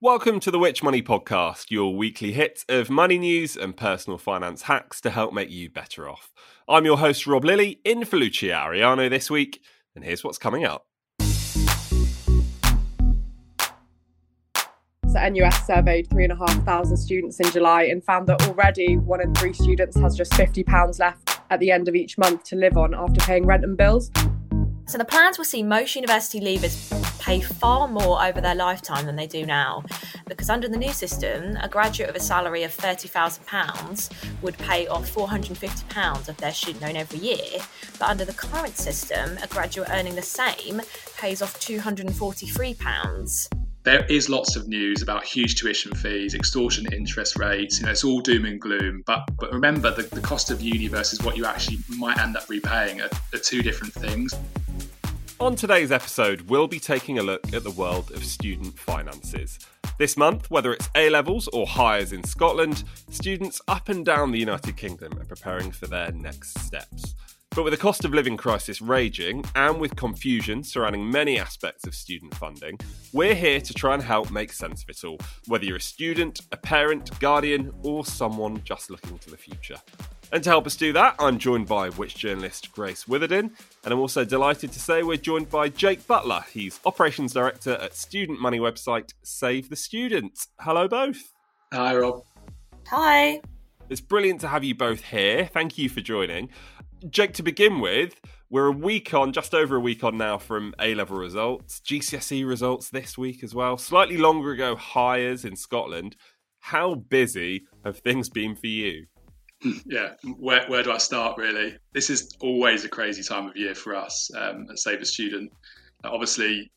Welcome to the Which Money Podcast, your weekly hit of money news and personal finance hacks to help make you better off. I'm your host, Rob Lilly, in for Lucia Ariano this week, and here's what's coming up. So NUS surveyed 3,500 students in July and found that already one in three students has just £50 left at the end of each month to live on after paying rent and bills. So the plans will see most university leavers pay far more over their lifetime than they do now. Because under the new system, a graduate of a salary of £30,000 would pay off £450 of their student loan every year. But under the current system, a graduate earning the same pays off £243 there is lots of news about huge tuition fees, extortionate interest rates. You know, it's all doom and gloom. But but remember, the, the cost of uni versus what you actually might end up repaying are, are two different things. On today's episode, we'll be taking a look at the world of student finances. This month, whether it's A levels or Highers in Scotland, students up and down the United Kingdom are preparing for their next steps. But with the cost of living crisis raging and with confusion surrounding many aspects of student funding, we're here to try and help make sense of it all, whether you're a student, a parent, guardian, or someone just looking to the future. And to help us do that, I'm joined by Which journalist Grace Witherden, and I'm also delighted to say we're joined by Jake Butler. He's Operations Director at student money website Save the Student. Hello, both. Hi, Rob. Hi. It's brilliant to have you both here. Thank you for joining. Jake, to begin with, we're a week on, just over a week on now from A level results, GCSE results this week as well. Slightly longer ago, Highers in Scotland. How busy have things been for you? yeah, where, where do I start really? This is always a crazy time of year for us um, at Save a Student. Obviously,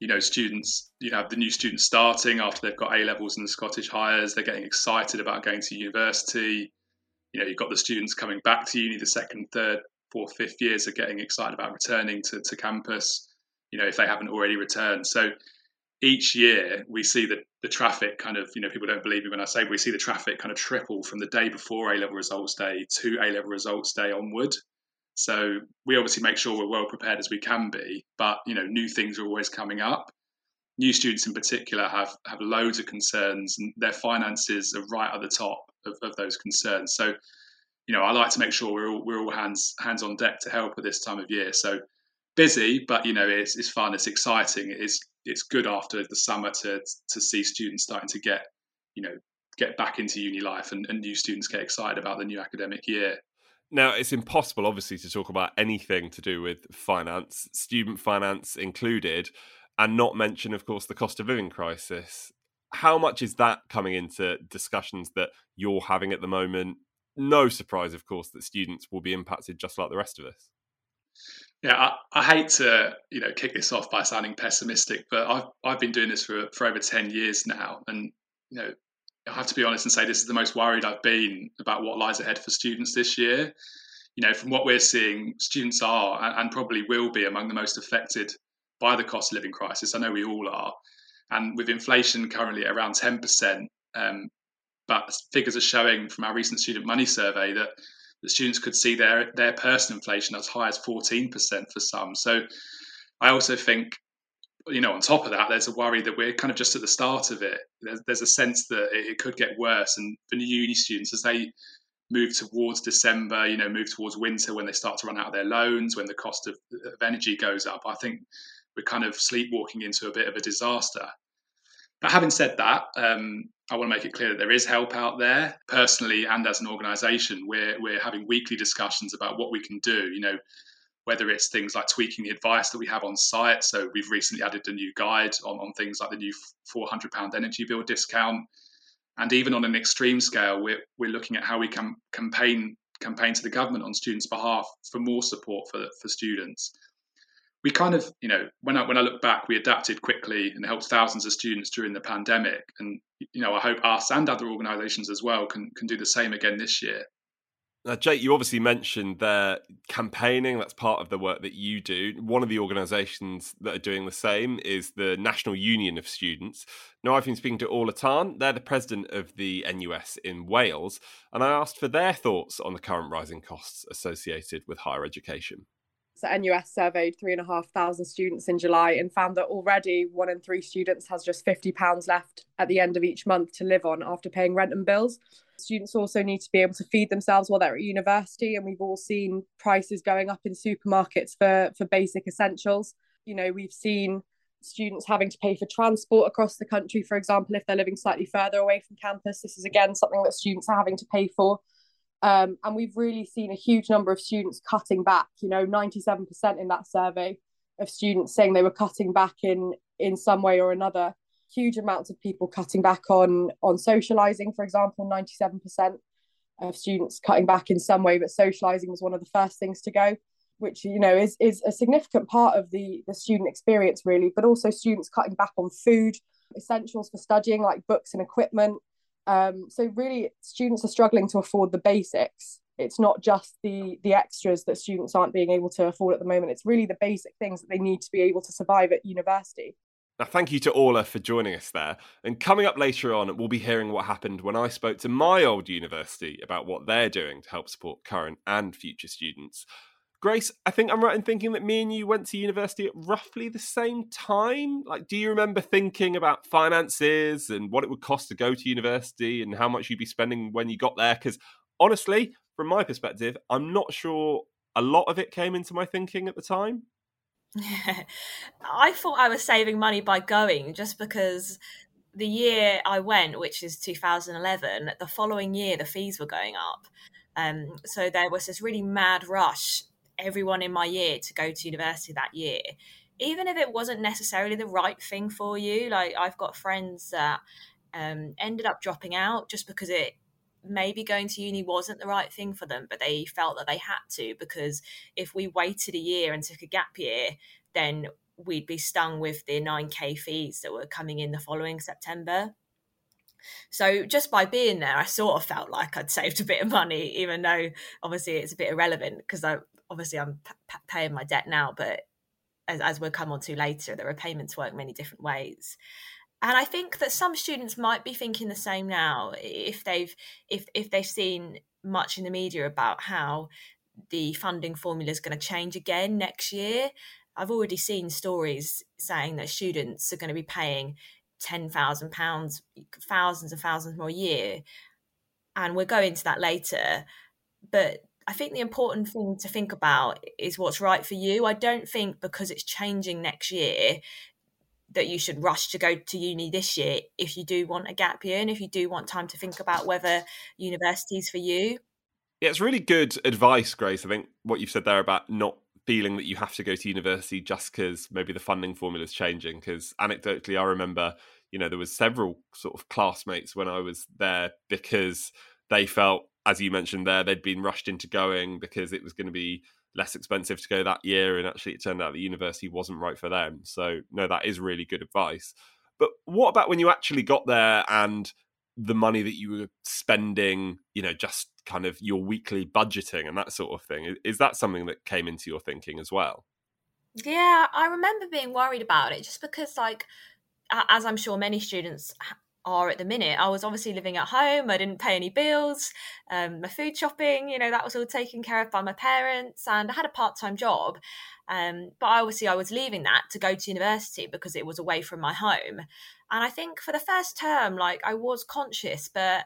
you know, students, you have the new students starting after they've got A levels and the Scottish Highers, they're getting excited about going to university. You know, you've got the students coming back to uni, the second, third, fourth, fifth years are getting excited about returning to, to campus, you know, if they haven't already returned. So each year we see the, the traffic kind of, you know, people don't believe me when I say we see the traffic kind of triple from the day before A level results day to A level results day onward. So we obviously make sure we're well prepared as we can be, but you know, new things are always coming up. New students in particular have have loads of concerns, and their finances are right at the top of, of those concerns. So, you know, I like to make sure we're all we're all hands hands on deck to help at this time of year. So busy, but you know, it's, it's fun, it's exciting, it's it's good after the summer to to see students starting to get you know get back into uni life and, and new students get excited about the new academic year. Now, it's impossible, obviously, to talk about anything to do with finance, student finance included, and not mention, of course, the cost of living crisis. How much is that coming into discussions that you're having at the moment? No surprise, of course, that students will be impacted just like the rest of us. Yeah, I, I, hate to you know kick this off by sounding pessimistic, but I've I've been doing this for for over ten years now, and you know I have to be honest and say this is the most worried I've been about what lies ahead for students this year. You know, from what we're seeing, students are and, and probably will be among the most affected by the cost of living crisis. I know we all are, and with inflation currently at around ten percent, um, but figures are showing from our recent student money survey that the students could see their their personal inflation as high as 14% for some. So I also think, you know, on top of that, there's a worry that we're kind of just at the start of it. There's, there's a sense that it, it could get worse. And for new uni students, as they move towards December, you know, move towards winter when they start to run out of their loans, when the cost of, of energy goes up, I think we're kind of sleepwalking into a bit of a disaster. But having said that, um, I want to make it clear that there is help out there. Personally, and as an organisation, we're we're having weekly discussions about what we can do. You know, whether it's things like tweaking the advice that we have on site. So we've recently added a new guide on, on things like the new £400 energy bill discount. And even on an extreme scale, we're, we're looking at how we can campaign campaign to the government on students' behalf for more support for, for students. We kind of, you know, when I, when I look back, we adapted quickly and helped thousands of students during the pandemic. And, you know, I hope us and other organisations as well can, can do the same again this year. Now, Jake, you obviously mentioned their campaigning. That's part of the work that you do. One of the organisations that are doing the same is the National Union of Students. Now, I've been speaking to Orla Tan. They're the president of the NUS in Wales. And I asked for their thoughts on the current rising costs associated with higher education. So NUS surveyed three and a half thousand students in July and found that already one in three students has just £50 left at the end of each month to live on after paying rent and bills. Students also need to be able to feed themselves while they're at university, and we've all seen prices going up in supermarkets for, for basic essentials. You know, we've seen students having to pay for transport across the country, for example, if they're living slightly further away from campus. This is again something that students are having to pay for. Um, and we've really seen a huge number of students cutting back, you know, 97% in that survey of students saying they were cutting back in in some way or another. Huge amounts of people cutting back on on socializing for example 97% of students cutting back in some way but socializing was one of the first things to go which you know is is a significant part of the the student experience really but also students cutting back on food essentials for studying like books and equipment um, so really students are struggling to afford the basics it's not just the the extras that students aren't being able to afford at the moment it's really the basic things that they need to be able to survive at university now, thank you to Orla for joining us there. And coming up later on, we'll be hearing what happened when I spoke to my old university about what they're doing to help support current and future students. Grace, I think I'm right in thinking that me and you went to university at roughly the same time. Like, do you remember thinking about finances and what it would cost to go to university and how much you'd be spending when you got there? Because honestly, from my perspective, I'm not sure a lot of it came into my thinking at the time. I thought I was saving money by going just because the year I went, which is 2011, the following year the fees were going up. Um, so there was this really mad rush, everyone in my year to go to university that year. Even if it wasn't necessarily the right thing for you, like I've got friends that um, ended up dropping out just because it maybe going to uni wasn't the right thing for them, but they felt that they had to because if we waited a year and took a gap year, then we'd be stung with the 9k fees that were coming in the following September. So just by being there, I sort of felt like I'd saved a bit of money, even though obviously it's a bit irrelevant because I obviously I'm p- paying my debt now, but as, as we'll come on to later, the repayments work many different ways and I think that some students might be thinking the same now if they've if if they've seen much in the media about how the funding formula is going to change again next year. I've already seen stories saying that students are going to be paying ten thousand pounds, thousands and thousands more a year, and we'll go into that later. But I think the important thing to think about is what's right for you. I don't think because it's changing next year that you should rush to go to uni this year if you do want a gap year and if you do want time to think about whether university's for you. Yeah, it's really good advice, Grace. I think what you've said there about not feeling that you have to go to university just because maybe the funding formula is changing. Because anecdotally, I remember, you know, there was several sort of classmates when I was there because they felt, as you mentioned there, they'd been rushed into going because it was going to be less expensive to go that year, and actually it turned out the university wasn't right for them. So no, that is really good advice. But what about when you actually got there and the money that you were spending, you know, just kind of your weekly budgeting and that sort of thing? Is that something that came into your thinking as well? Yeah, I remember being worried about it just because, like, as I'm sure many students are at the minute. I was obviously living at home. I didn't pay any bills. Um, my food shopping, you know, that was all taken care of by my parents, and I had a part-time job. Um, but obviously, I was leaving that to go to university because it was away from my home. And I think for the first term, like I was conscious, but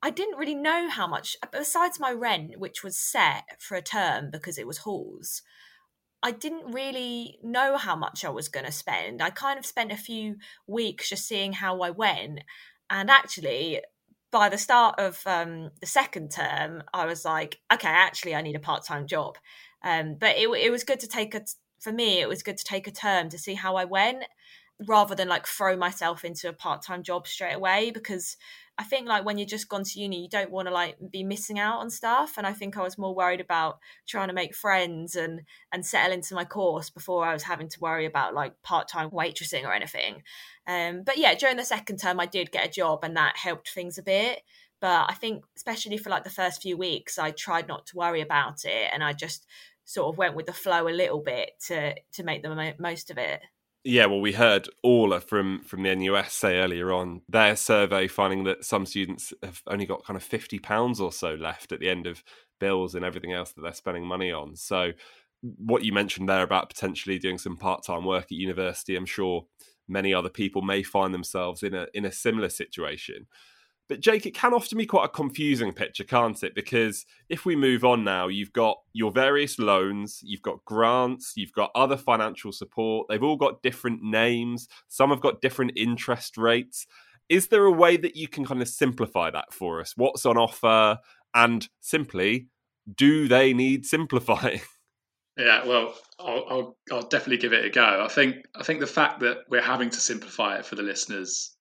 I didn't really know how much. Besides my rent, which was set for a term because it was halls. I didn't really know how much I was going to spend. I kind of spent a few weeks just seeing how I went. And actually, by the start of um, the second term, I was like, okay, actually, I need a part time job. Um, but it, it was good to take a, for me, it was good to take a term to see how I went rather than like throw myself into a part-time job straight away because I think like when you're just gone to uni, you don't want to like be missing out on stuff. And I think I was more worried about trying to make friends and and settle into my course before I was having to worry about like part time waitressing or anything. Um, but yeah, during the second term, I did get a job, and that helped things a bit. But I think especially for like the first few weeks, I tried not to worry about it, and I just sort of went with the flow a little bit to to make the most of it. Yeah, well, we heard Orla from from the NUS say earlier on their survey finding that some students have only got kind of fifty pounds or so left at the end of bills and everything else that they're spending money on. So, what you mentioned there about potentially doing some part time work at university, I'm sure many other people may find themselves in a in a similar situation. But Jake, it can often be quite a confusing picture, can't it? Because if we move on now, you've got your various loans, you've got grants, you've got other financial support. They've all got different names. Some have got different interest rates. Is there a way that you can kind of simplify that for us? What's on offer? And simply, do they need simplifying? Yeah, well, I'll, I'll, I'll definitely give it a go. I think I think the fact that we're having to simplify it for the listeners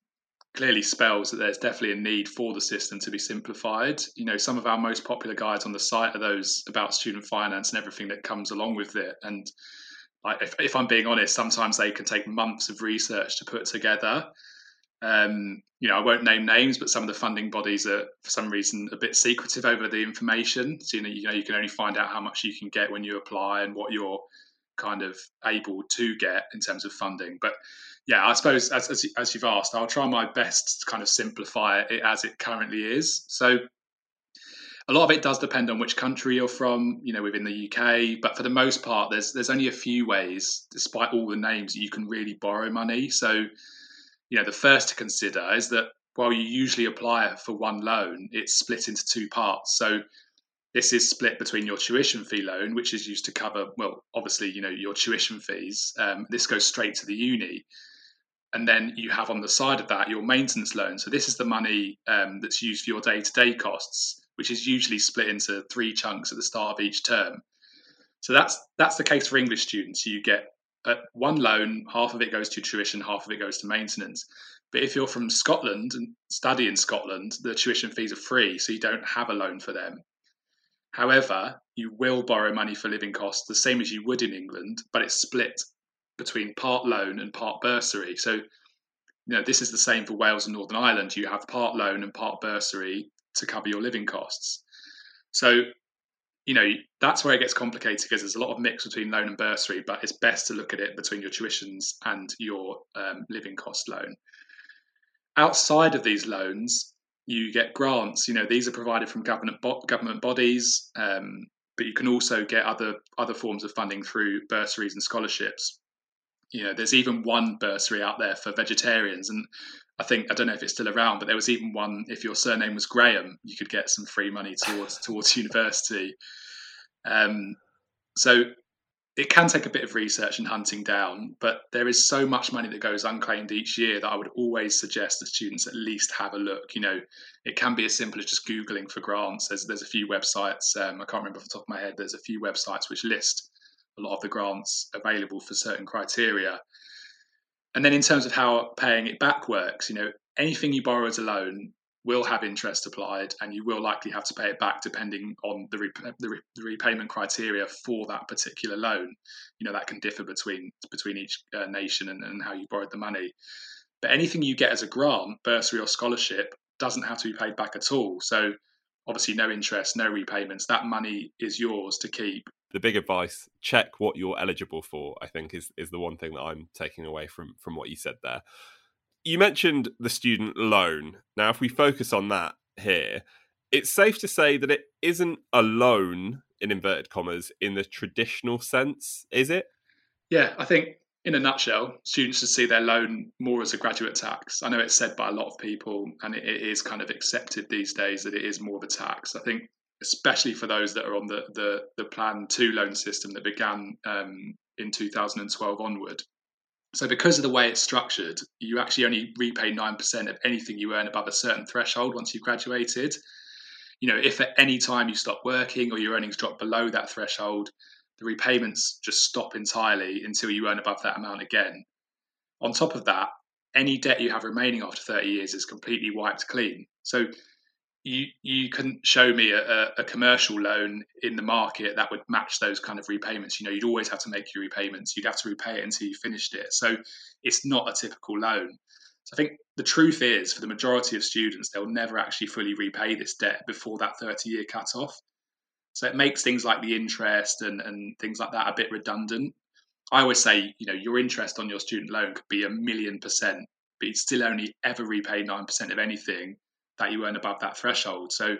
clearly spells that there's definitely a need for the system to be simplified. You know, some of our most popular guides on the site are those about student finance and everything that comes along with it. And like, if, if I'm being honest, sometimes they can take months of research to put together. Um, you know, I won't name names, but some of the funding bodies are, for some reason, a bit secretive over the information. So you know, you know, you can only find out how much you can get when you apply and what you're kind of able to get in terms of funding. But yeah, I suppose as, as, as you've asked, I'll try my best to kind of simplify it as it currently is. So a lot of it does depend on which country you're from, you know, within the UK. But for the most part, there's there's only a few ways, despite all the names, you can really borrow money. So, you know, the first to consider is that while you usually apply for one loan, it's split into two parts. So this is split between your tuition fee loan, which is used to cover, well, obviously, you know, your tuition fees. Um, this goes straight to the uni and then you have on the side of that your maintenance loan. So this is the money um, that's used for your day-to-day costs, which is usually split into three chunks at the start of each term. So that's that's the case for English students. You get uh, one loan, half of it goes to tuition, half of it goes to maintenance. But if you're from Scotland and study in Scotland, the tuition fees are free, so you don't have a loan for them. However, you will borrow money for living costs the same as you would in England, but it's split between part loan and part bursary. So, you know, this is the same for Wales and Northern Ireland. You have part loan and part bursary to cover your living costs. So, you know, that's where it gets complicated because there's a lot of mix between loan and bursary, but it's best to look at it between your tuitions and your um, living cost loan. Outside of these loans, you get grants. You know, these are provided from government bo- government bodies, um, but you can also get other other forms of funding through bursaries and scholarships you know, there's even one bursary out there for vegetarians, and I think I don't know if it's still around, but there was even one. If your surname was Graham, you could get some free money towards towards university. Um, so it can take a bit of research and hunting down, but there is so much money that goes unclaimed each year that I would always suggest that students at least have a look. You know, it can be as simple as just googling for grants. There's there's a few websites. Um, I can't remember off the top of my head. There's a few websites which list a lot of the grants available for certain criteria. And then in terms of how paying it back works, you know, anything you borrow as a loan will have interest applied, and you will likely have to pay it back depending on the, re- the, re- the repayment criteria for that particular loan. You know that can differ between between each uh, nation and, and how you borrowed the money. But anything you get as a grant, bursary, or scholarship doesn't have to be paid back at all. So obviously, no interest, no repayments. That money is yours to keep the big advice check what you're eligible for i think is is the one thing that i'm taking away from from what you said there. You mentioned the student loan. Now if we focus on that here it's safe to say that it isn't a loan in inverted commas in the traditional sense is it? Yeah i think in a nutshell students should see their loan more as a graduate tax. I know it's said by a lot of people and it, is kind of accepted these days that it is more of a tax. I think especially for those that are on the the, the Plan Two loan system that began um, in 2012 onward. So, because of the way it's structured, you actually only repay nine percent of anything you earn above a certain threshold once you've graduated. You know, if at any time you stop working or your earnings drop below that threshold, the repayments just stop entirely until you earn above that amount again. On top of that, any debt you have remaining after 30 years is completely wiped clean. So you you can show me a, a, commercial loan in the market that would match those kind of repayments. You know, you'd always have to make your repayments. You'd have to repay it until you finished it. So it's not a typical loan. So I think the truth is, for the majority of students, they'll never actually fully repay this debt before that 30 year cut off. So it makes things like the interest and, and things like that a bit redundant. I always say, you know, your interest on your student loan could be a million percent, but you'd still only ever repay 9% of anything that you earn above that threshold. So,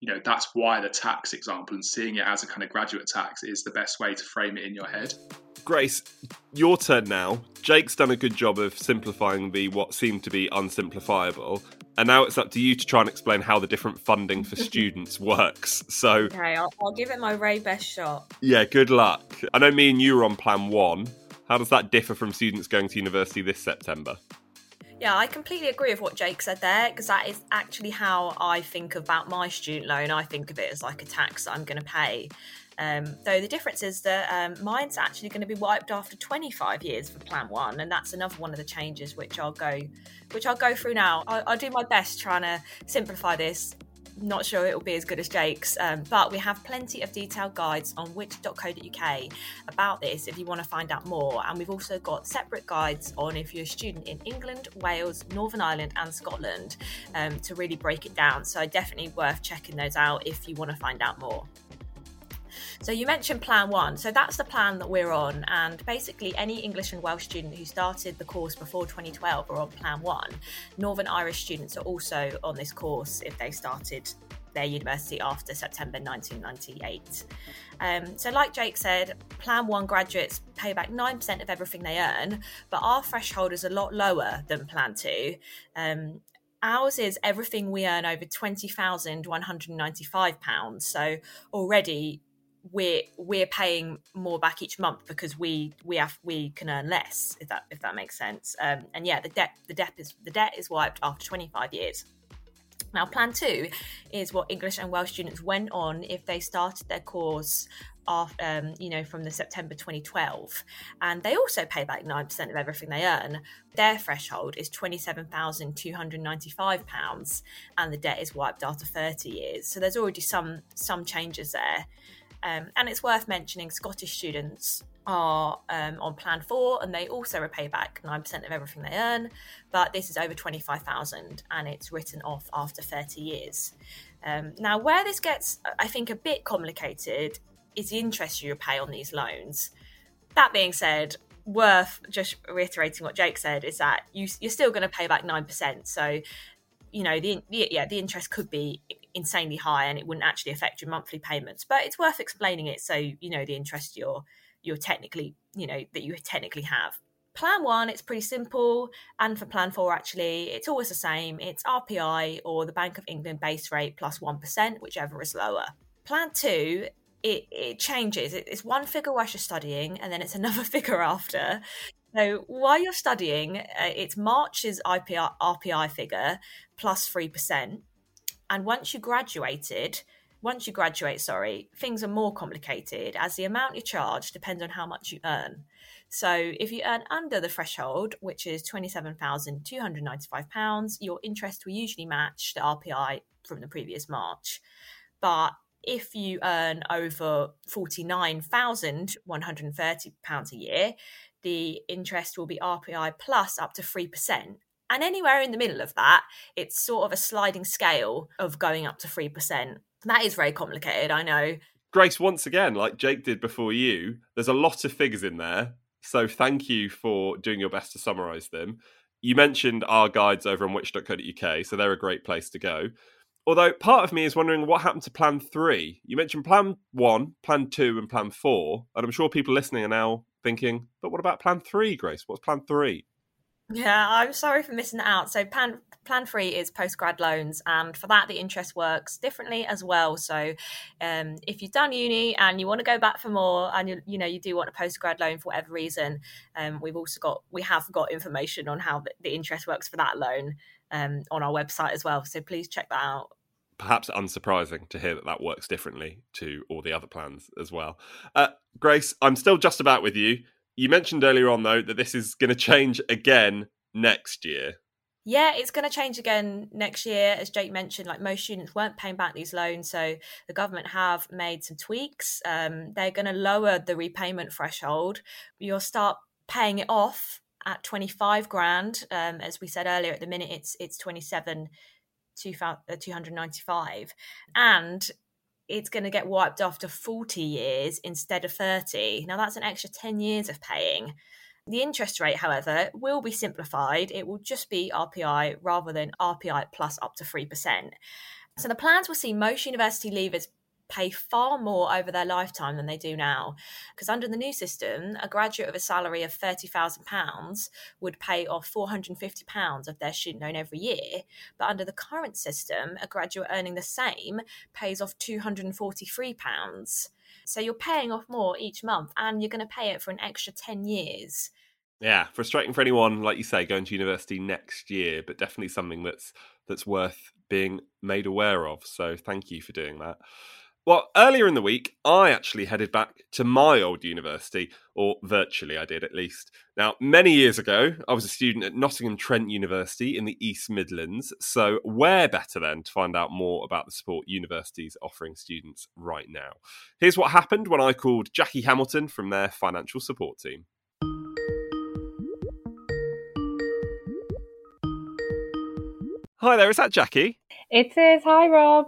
you know, that's why the tax example and seeing it as a kind of graduate tax is the best way to frame it in your head. Grace, your turn now. Jake's done a good job of simplifying the what seemed to be unsimplifiable. And now it's up to you to try and explain how the different funding for students works. So, okay, I'll, I'll give it my very best shot. Yeah, good luck. I know me and you were on plan one. How does that differ from students going to university this September? Yeah, I completely agree with what Jake said there because that is actually how I think about my student loan. I think of it as like a tax that I'm going to pay. Um, though the difference is that um, mine's actually going to be wiped after 25 years for Plan One, and that's another one of the changes which I'll go, which I'll go through now. I'll, I'll do my best trying to simplify this not sure it will be as good as Jake's, um, but we have plenty of detailed guides on which.co.uk about this if you want to find out more. And we've also got separate guides on if you're a student in England, Wales, Northern Ireland, and Scotland um, to really break it down. So definitely worth checking those out if you want to find out more. So you mentioned Plan One. So that's the plan that we're on. And basically, any English and Welsh student who started the course before 2012 are on Plan One. Northern Irish students are also on this course if they started their university after September 1998. Um, so, like Jake said, Plan 1 graduates pay back 9% of everything they earn, but our threshold is a lot lower than Plan 2. Um, ours is everything we earn over £20,195. So, already we're we're paying more back each month because we we have we can earn less if that if that makes sense um, and yeah the debt the debt is the debt is wiped after 25 years now plan two is what english and welsh students went on if they started their course off, um, you know, from the September 2012, and they also pay back nine percent of everything they earn. Their threshold is twenty seven thousand two hundred ninety five pounds, and the debt is wiped after thirty years. So there's already some some changes there. Um, and it's worth mentioning Scottish students are um, on plan four and they also repay back 9% of everything they earn, but this is over 25,000 and it's written off after 30 years. Um, now, where this gets, I think, a bit complicated is the interest you pay on these loans. That being said, worth just reiterating what Jake said is that you, you're still going to pay back 9%. So, you know, the, the yeah, the interest could be insanely high and it wouldn't actually affect your monthly payments. But it's worth explaining it so you know the interest you're you're technically you know that you technically have. Plan one, it's pretty simple, and for plan four, actually, it's always the same. It's RPI or the Bank of England base rate plus one percent, whichever is lower. Plan two, it, it changes. It's one figure while you're studying, and then it's another figure after. So while you're studying, uh, it's March's IPR, RPI figure plus 3%. And once you graduated, once you graduate, sorry, things are more complicated as the amount you charge depends on how much you earn. So if you earn under the threshold, which is £27,295, your interest will usually match the RPI from the previous March. But if you earn over £49,130 a year, the interest will be RPI plus up to 3%. And anywhere in the middle of that, it's sort of a sliding scale of going up to 3%. That is very complicated, I know. Grace, once again, like Jake did before you, there's a lot of figures in there. So thank you for doing your best to summarize them. You mentioned our guides over on which.co.uk, so they're a great place to go. Although part of me is wondering what happened to plan three. You mentioned plan one, plan two, and plan four. And I'm sure people listening are now thinking, but what about plan three, Grace? What's plan three? Yeah, I'm sorry for missing out. So plan plan three is postgrad loans, and for that the interest works differently as well. So um, if you've done uni and you want to go back for more, and you you know you do want a postgrad loan for whatever reason, um, we've also got we have got information on how the, the interest works for that loan um, on our website as well. So please check that out. perhaps unsurprising to hear that that works differently to all the other plans as well. Uh, Grace, I'm still just about with you. You mentioned earlier on, though, that this is going to change again next year. Yeah, it's going to change again next year. As Jake mentioned, like most students weren't paying back these loans, so the government have made some tweaks. Um, they're going to lower the repayment threshold. You'll start paying it off at 25 grand. Um, as we said earlier, at the minute it's it's 27 295 and it's going to get wiped off to 40 years instead of 30. Now that's an extra 10 years of paying. The interest rate, however, will be simplified. It will just be RPI rather than RPI plus up to 3%. So the plans will see most university leavers pay far more over their lifetime than they do now. Because under the new system, a graduate of a salary of £30,000 would pay off £450 of their student loan every year. But under the current system, a graduate earning the same pays off £243. So you're paying off more each month and you're going to pay it for an extra 10 years. Yeah, frustrating for anyone, like you say, going to university next year, but definitely something that's that's worth being made aware of. So thank you for doing that. Well, earlier in the week, I actually headed back to my old university, or virtually I did at least. Now, many years ago, I was a student at Nottingham Trent University in the East Midlands. So, where better then to find out more about the support universities offering students right now? Here's what happened when I called Jackie Hamilton from their financial support team. Hi there, is that Jackie? It is. Hi, Rob.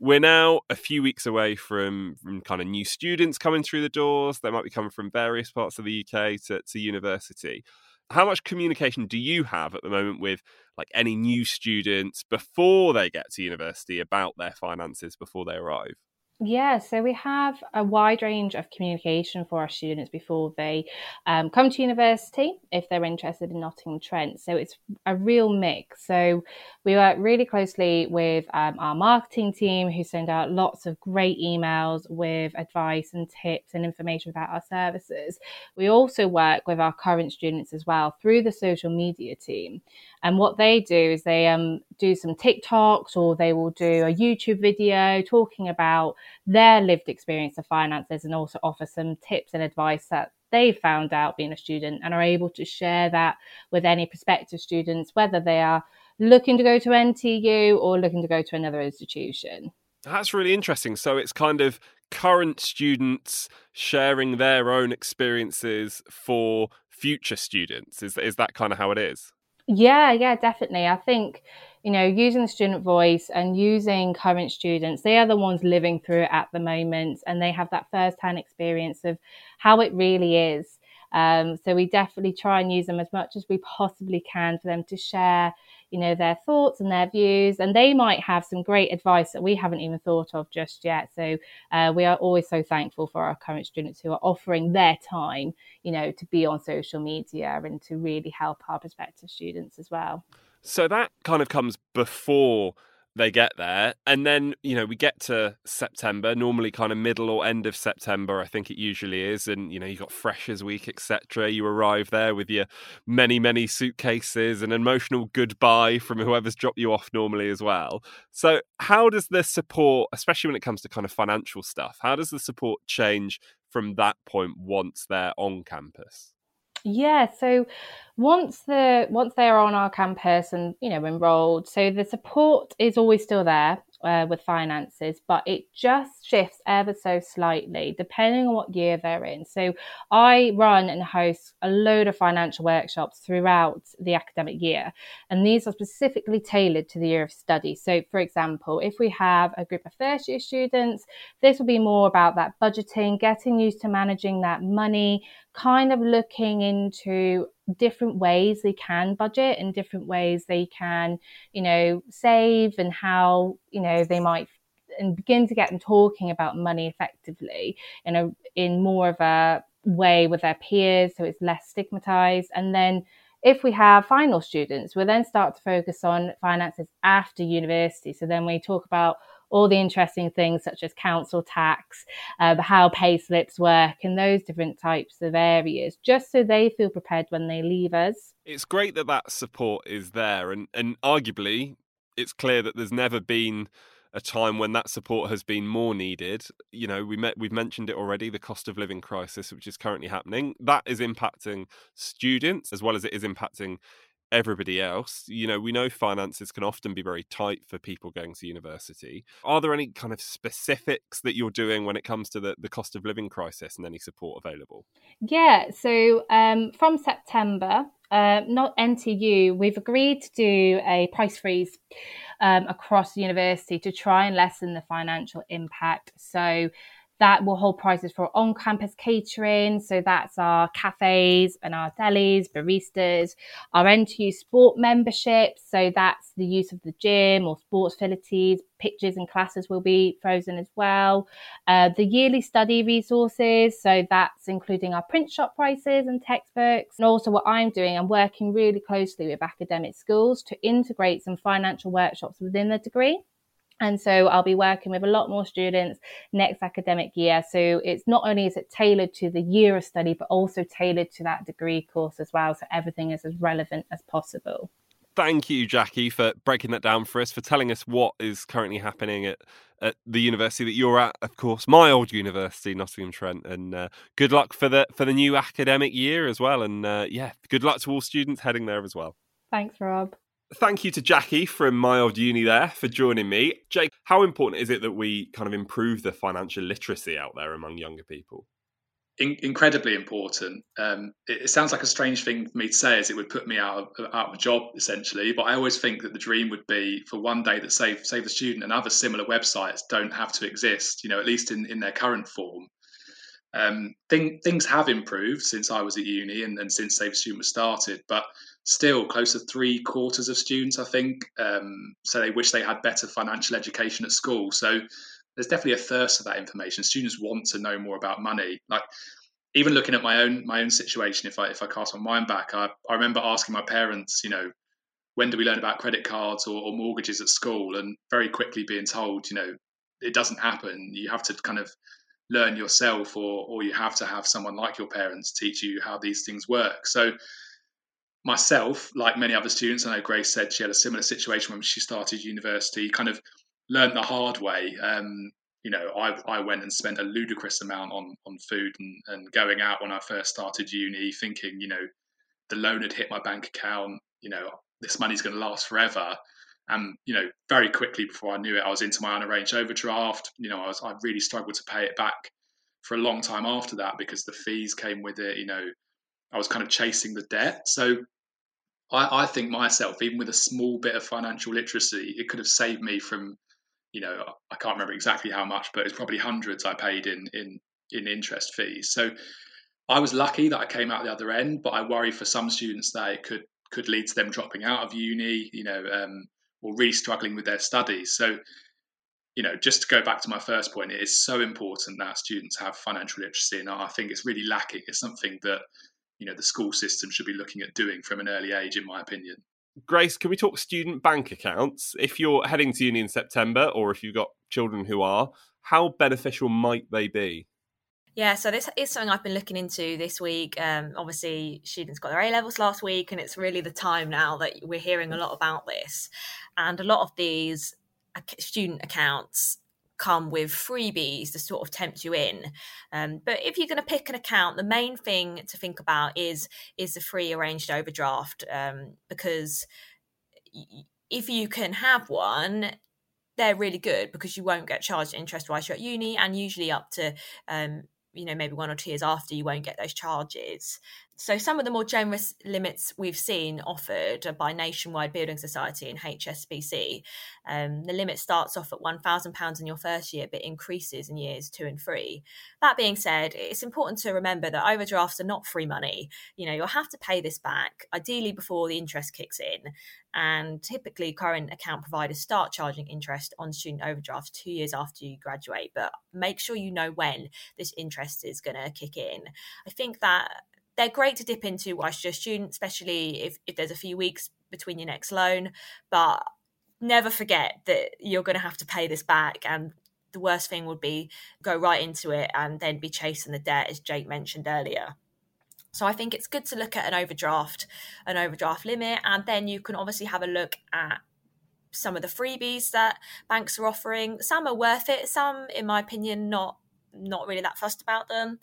We're now a few weeks away from, from kind of new students coming through the doors. They might be coming from various parts of the UK to, to university. How much communication do you have at the moment with like any new students before they get to university about their finances before they arrive? Yeah, so we have a wide range of communication for our students before they um, come to university if they're interested in Nottingham Trent. So it's a real mix. So we work really closely with um, our marketing team who send out lots of great emails with advice and tips and information about our services. We also work with our current students as well through the social media team. And what they do is they um, do some TikToks or they will do a YouTube video talking about their lived experience of finances and also offer some tips and advice that they found out being a student and are able to share that with any prospective students, whether they are looking to go to NTU or looking to go to another institution. That's really interesting. So it's kind of current students sharing their own experiences for future students. Is is that kind of how it is? Yeah, yeah, definitely. I think, you know, using the student voice and using current students, they are the ones living through it at the moment and they have that first hand experience of how it really is. Um, so we definitely try and use them as much as we possibly can for them to share, you know, their thoughts and their views. And they might have some great advice that we haven't even thought of just yet. So uh, we are always so thankful for our current students who are offering their time, you know, to be on social media and to really help our prospective students as well. So that kind of comes before they get there and then you know we get to september normally kind of middle or end of september i think it usually is and you know you've got freshers week etc you arrive there with your many many suitcases an emotional goodbye from whoever's dropped you off normally as well. So how does the support especially when it comes to kind of financial stuff how does the support change from that point once they're on campus yeah, so once the once they are on our campus and you know enrolled, so the support is always still there uh, with finances, but it just shifts ever so slightly depending on what year they're in. So I run and host a load of financial workshops throughout the academic year, and these are specifically tailored to the year of study. So, for example, if we have a group of first year students, this will be more about that budgeting, getting used to managing that money kind of looking into different ways they can budget and different ways they can, you know, save and how, you know, they might and begin to get them talking about money effectively in a in more of a way with their peers so it's less stigmatized. And then if we have final students we'll then start to focus on finances after university. So then we talk about all the interesting things such as council tax, uh, how pay slips work, and those different types of areas, just so they feel prepared when they leave us. It's great that that support is there, and, and arguably, it's clear that there's never been a time when that support has been more needed. You know, we met, we've mentioned it already, the cost of living crisis, which is currently happening. That is impacting students as well as it is impacting everybody else. You know, we know finances can often be very tight for people going to university. Are there any kind of specifics that you're doing when it comes to the, the cost of living crisis and any support available? Yeah, so um, from September, uh, not NTU, we've agreed to do a price freeze um, across the university to try and lessen the financial impact. So that will hold prices for on campus catering. So that's our cafes and our delis, baristas, our NTU sport memberships. So that's the use of the gym or sports facilities. Pitches and classes will be frozen as well. Uh, the yearly study resources. So that's including our print shop prices and textbooks. And also what I'm doing, I'm working really closely with academic schools to integrate some financial workshops within the degree. And so I'll be working with a lot more students next academic year. So it's not only is it tailored to the year of study, but also tailored to that degree course as well. So everything is as relevant as possible. Thank you, Jackie, for breaking that down for us, for telling us what is currently happening at, at the university that you're at. Of course, my old university, Nottingham Trent, and uh, good luck for the for the new academic year as well. And uh, yeah, good luck to all students heading there as well. Thanks, Rob thank you to Jackie from my old uni there for joining me. Jake, how important is it that we kind of improve the financial literacy out there among younger people? In- incredibly important. Um, it, it, sounds like a strange thing for me to say, as it would put me out of, out of a job essentially. But I always think that the dream would be for one day that Save Save the Student and other similar websites don't have to exist. You know, at least in, in their current form. Um, thing, things have improved since I was at uni and, and since Save the Student was started, but still close to three quarters of students, I think, um, so they wish they had better financial education at school. So there's definitely a thirst for that information. Students want to know more about money. Like even looking at my own my own situation, if I if I cast my mind back, I, I remember asking my parents, you know, when do we learn about credit cards or, or mortgages at school, and very quickly being told, you know, it doesn't happen. You have to kind of learn yourself, or or you have to have someone like your parents teach you how these things work. So myself, like many other students, I know Grace said she had a similar situation when she started university, kind of learned the hard way. Um, you know, I, I went and spent a ludicrous amount on on food and, and going out when I first started uni, thinking, you know, the loan had hit my bank account, you know, this money's going to last forever. And, you know, very quickly before I knew it, I was into my unarranged overdraft. You know, I was I really struggled to pay it back for a long time after that because the fees came with it, you know, I was kind of chasing the debt. So I, I think myself, even with a small bit of financial literacy, it could have saved me from, you know, I can't remember exactly how much, but it's probably hundreds I paid in in in interest fees. So I was lucky that I came out the other end, but I worry for some students that it could could lead to them dropping out of uni, you know, um, or really struggling with their studies. So, you know, just to go back to my first point, it is so important that students have financial literacy, and I think it's really lacking. It's something that you know the school system should be looking at doing from an early age, in my opinion. Grace, can we talk student bank accounts? If you're heading to uni in September, or if you've got children who are, how beneficial might they be? Yeah, so this is something I've been looking into this week. Um, obviously, students got their A levels last week, and it's really the time now that we're hearing a lot about this. And a lot of these student accounts come with freebies to sort of tempt you in. Um, but if you're going to pick an account, the main thing to think about is is the free arranged overdraft um, because if you can have one. They're really good because you won't get charged interest whilst you're at uni, and usually up to um, you know maybe one or two years after you won't get those charges so some of the more generous limits we've seen offered by nationwide building society and hsbc um, the limit starts off at £1000 in your first year but increases in years two and three that being said it's important to remember that overdrafts are not free money you know you'll have to pay this back ideally before the interest kicks in and typically, current account providers start charging interest on student overdrafts two years after you graduate. But make sure you know when this interest is going to kick in. I think that they're great to dip into whilst you're a student, especially if, if there's a few weeks between your next loan. But never forget that you're going to have to pay this back. And the worst thing would be go right into it and then be chasing the debt, as Jake mentioned earlier. So I think it's good to look at an overdraft, an overdraft limit, and then you can obviously have a look at some of the freebies that banks are offering. Some are worth it. Some, in my opinion, not not really that fussed about them.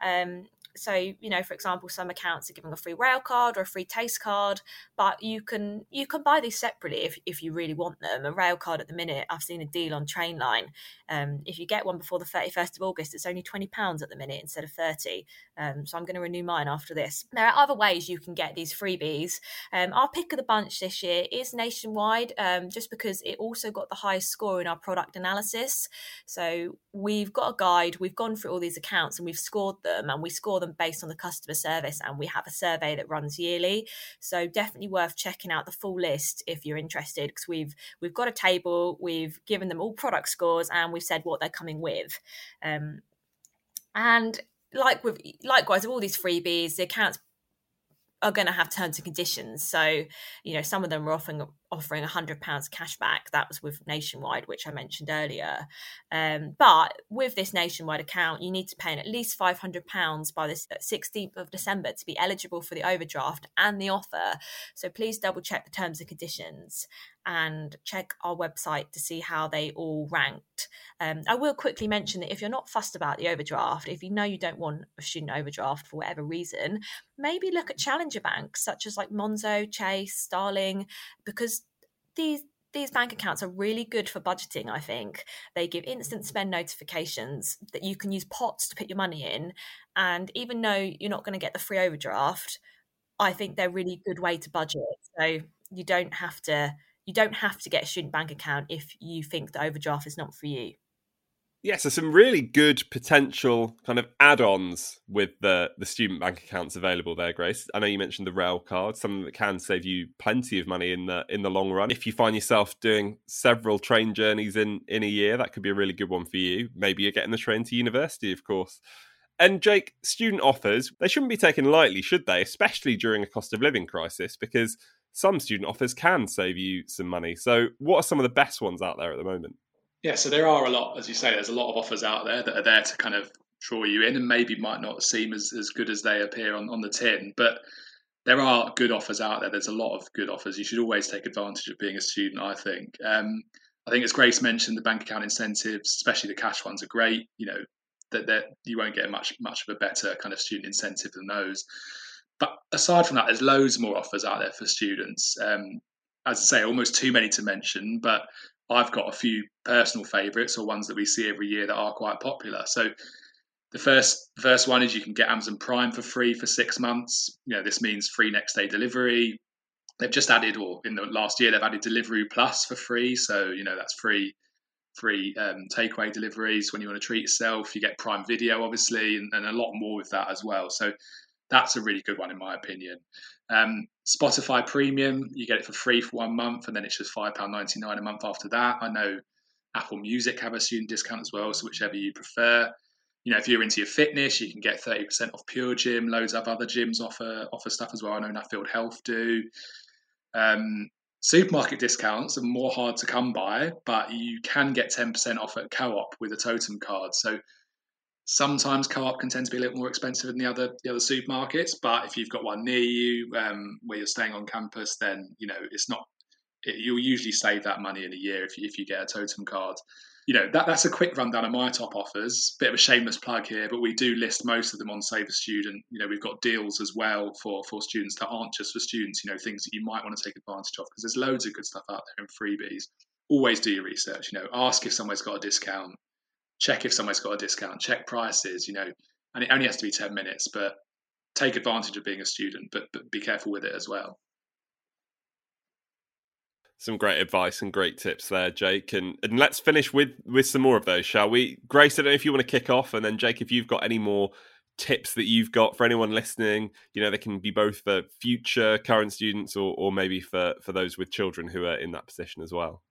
Um, so you know for example some accounts are giving a free rail card or a free taste card but you can you can buy these separately if, if you really want them. A rail card at the minute i've seen a deal on trainline. Um, if you get one before the 31st of august it's only 20 pounds at the minute instead of 30 um, so i'm going to renew mine after this. There are other ways you can get these freebies. Um, our pick of the bunch this year is nationwide um, just because it also got the highest score in our product analysis. So we've got a guide we've gone through all these accounts and we've scored them and we score them based on the customer service and we have a survey that runs yearly. So definitely worth checking out the full list if you're interested because we've we've got a table we've given them all product scores and we've said what they're coming with. Um, and like with likewise with all these freebies the accounts are going to have terms and conditions. So, you know, some of them are offering offering hundred pounds cash back. That was with Nationwide, which I mentioned earlier. Um, but with this Nationwide account, you need to pay in at least five hundred pounds by the sixteenth of December to be eligible for the overdraft and the offer. So please double check the terms and conditions and check our website to see how they all ranked. Um, I will quickly mention that if you're not fussed about the overdraft, if you know you don't want a student overdraft for whatever reason, maybe look at challenger banks such as like Monzo, Chase, Starling, because these these bank accounts are really good for budgeting i think they give instant spend notifications that you can use pots to put your money in and even though you're not going to get the free overdraft i think they're really good way to budget so you don't have to you don't have to get a student bank account if you think the overdraft is not for you yeah, so some really good potential kind of add-ons with the the student bank accounts available there, Grace. I know you mentioned the rail card, something that can save you plenty of money in the in the long run. If you find yourself doing several train journeys in in a year, that could be a really good one for you. Maybe you're getting the train to university, of course. And Jake, student offers, they shouldn't be taken lightly, should they? Especially during a cost of living crisis, because some student offers can save you some money. So, what are some of the best ones out there at the moment? Yeah, so there are a lot, as you say, there's a lot of offers out there that are there to kind of draw you in and maybe might not seem as, as good as they appear on, on the tin. But there are good offers out there. There's a lot of good offers. You should always take advantage of being a student, I think. Um, I think, as Grace mentioned, the bank account incentives, especially the cash ones, are great. You know, that, that you won't get much much of a better kind of student incentive than those. But aside from that, there's loads more offers out there for students. Um, as I say, almost too many to mention, but I've got a few personal favourites or ones that we see every year that are quite popular. So the first first one is you can get Amazon Prime for free for six months. You know, this means free next day delivery. They've just added, or in the last year, they've added Delivery Plus for free. So you know that's free free um, takeaway deliveries when you want to treat yourself. You get Prime Video, obviously, and, and a lot more with that as well. So that's a really good one in my opinion. Um, Spotify Premium, you get it for free for one month, and then it's just five pound ninety nine a month after that. I know Apple Music have a student discount as well, so whichever you prefer. You know, if you're into your fitness, you can get thirty percent off Pure Gym. Loads of other gyms offer offer stuff as well. I know Nuffield Health do. Um, supermarket discounts are more hard to come by, but you can get ten percent off at Co-op with a TOTUM card. So Sometimes co-op can tend to be a little more expensive than the other the other supermarkets, but if you've got one near you um, where you're staying on campus, then you know it's not. It, you'll usually save that money in a year if you, if you get a TOTUM card. You know that that's a quick rundown of my top offers. Bit of a shameless plug here, but we do list most of them on Save the Student. You know we've got deals as well for for students that aren't just for students. You know things that you might want to take advantage of because there's loads of good stuff out there in freebies. Always do your research. You know ask if somewhere's got a discount check if somewhere's got a discount, check prices, you know, and it only has to be 10 minutes, but take advantage of being a student, but, but be careful with it as well. Some great advice and great tips there, Jake. And, and let's finish with with some more of those, shall we? Grace, I don't know if you want to kick off, and then Jake, if you've got any more tips that you've got for anyone listening, you know, they can be both for future current students or, or maybe for, for those with children who are in that position as well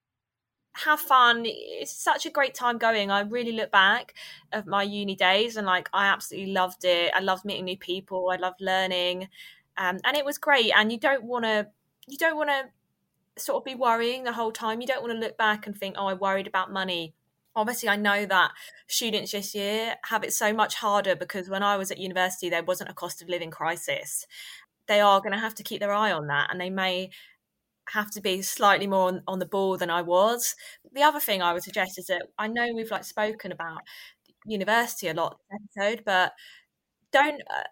have fun. It's such a great time going. I really look back of my uni days and like I absolutely loved it. I loved meeting new people. I loved learning, um, and it was great. And you don't want to, you don't want to sort of be worrying the whole time. You don't want to look back and think, oh, I worried about money. Obviously, I know that students this year have it so much harder because when I was at university, there wasn't a cost of living crisis. They are going to have to keep their eye on that, and they may have to be slightly more on, on the ball than I was. The other thing I would suggest is that I know we've like spoken about university a lot episode, but don't uh,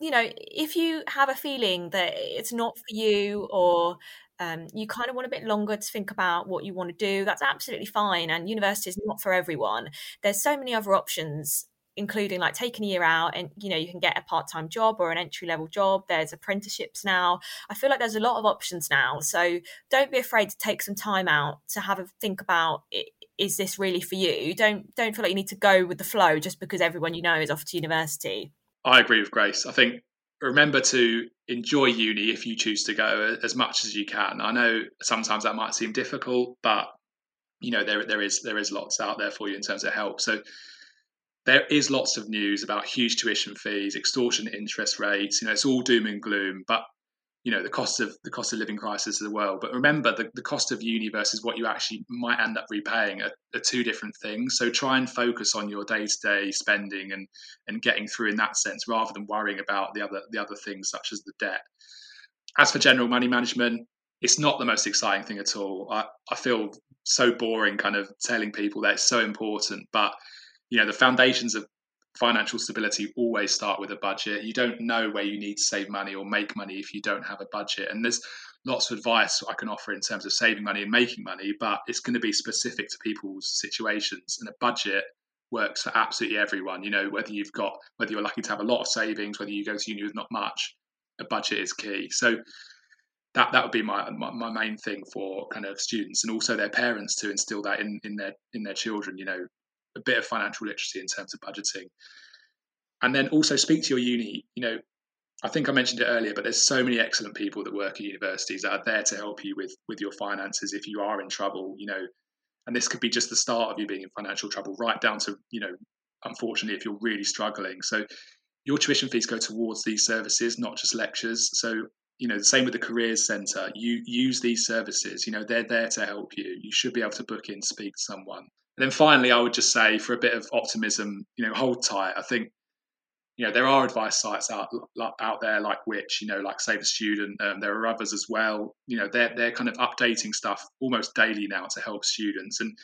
you know if you have a feeling that it's not for you or um, you kind of want a bit longer to think about what you want to do that's absolutely fine and university is not for everyone there's so many other options including like taking a year out and you know you can get a part-time job or an entry level job. There's apprenticeships now. I feel like there's a lot of options now. So don't be afraid to take some time out to have a think about it, is this really for you? Don't don't feel like you need to go with the flow just because everyone you know is off to university. I agree with grace. I think remember to enjoy uni if you choose to go as much as you can. I know sometimes that might seem difficult but you know there there is there is lots out there for you in terms of help. So there is lots of news about huge tuition fees, extortion interest rates. You know, it's all doom and gloom. But you know, the cost of the cost of living crisis as well. But remember, the, the cost of uni versus what you actually might end up repaying are, are two different things. So try and focus on your day to day spending and and getting through in that sense, rather than worrying about the other the other things such as the debt. As for general money management, it's not the most exciting thing at all. I, I feel so boring kind of telling people that it's so important, but you know the foundations of financial stability always start with a budget. You don't know where you need to save money or make money if you don't have a budget. And there's lots of advice i can offer in terms of saving money and making money but it's going to be specific to people's situations. And a budget works for absolutely everyone. You know whether you've got whether you're lucky to have a lot of savings whether you go to uni with not much a budget is key. So that that would be my, my, my main thing for kind of students and also their parents to instill that in in their in their children you know a bit of financial literacy in terms of budgeting. And then also speak to your uni. You know, I think I mentioned it earlier, but there's so many excellent people that work at universities that are there to help you with with your finances if you are in trouble. You know, and this could be just the start of you being in financial trouble, right down to you know, unfortunately, if you're really struggling. So your tuition fees go towards these services, not just lectures. So you know, the same with the careers centre. You use these services. You know, they're there to help you. You should be able to book in, speak to someone. And then finally, I would just say for a bit of optimism, you know, hold tight. I think, you know, there are advice sites out out there like Which, you know, like Save the Student. Um, there are others as well. You know, they're they're kind of updating stuff almost daily now to help students. And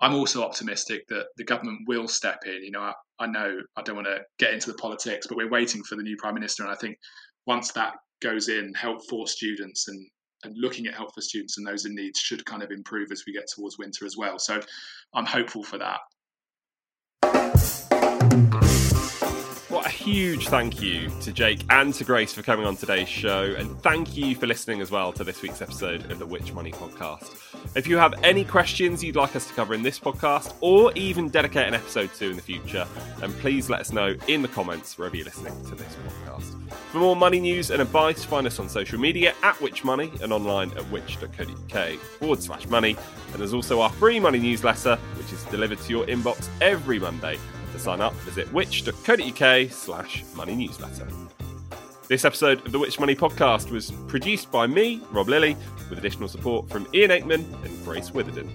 I'm also optimistic that the government will step in. You know, I, I know I don't want to get into the politics, but we're waiting for the new prime minister, and I think once that goes in, help for students and and looking at help for students and those in need should kind of improve as we get towards winter as well. So I'm hopeful for that. Huge thank you to Jake and to Grace for coming on today's show. And thank you for listening as well to this week's episode of the Which Money podcast. If you have any questions you'd like us to cover in this podcast or even dedicate an episode to in the future, then please let us know in the comments wherever you're listening to this podcast. For more money news and advice, find us on social media at Which Money and online at which.co.uk forward slash money. And there's also our free money newsletter, which is delivered to your inbox every Monday sign up, visit which.co.uk slash money newsletter. This episode of the Which Money podcast was produced by me, Rob Lilly, with additional support from Ian Aikman and Grace Witherden.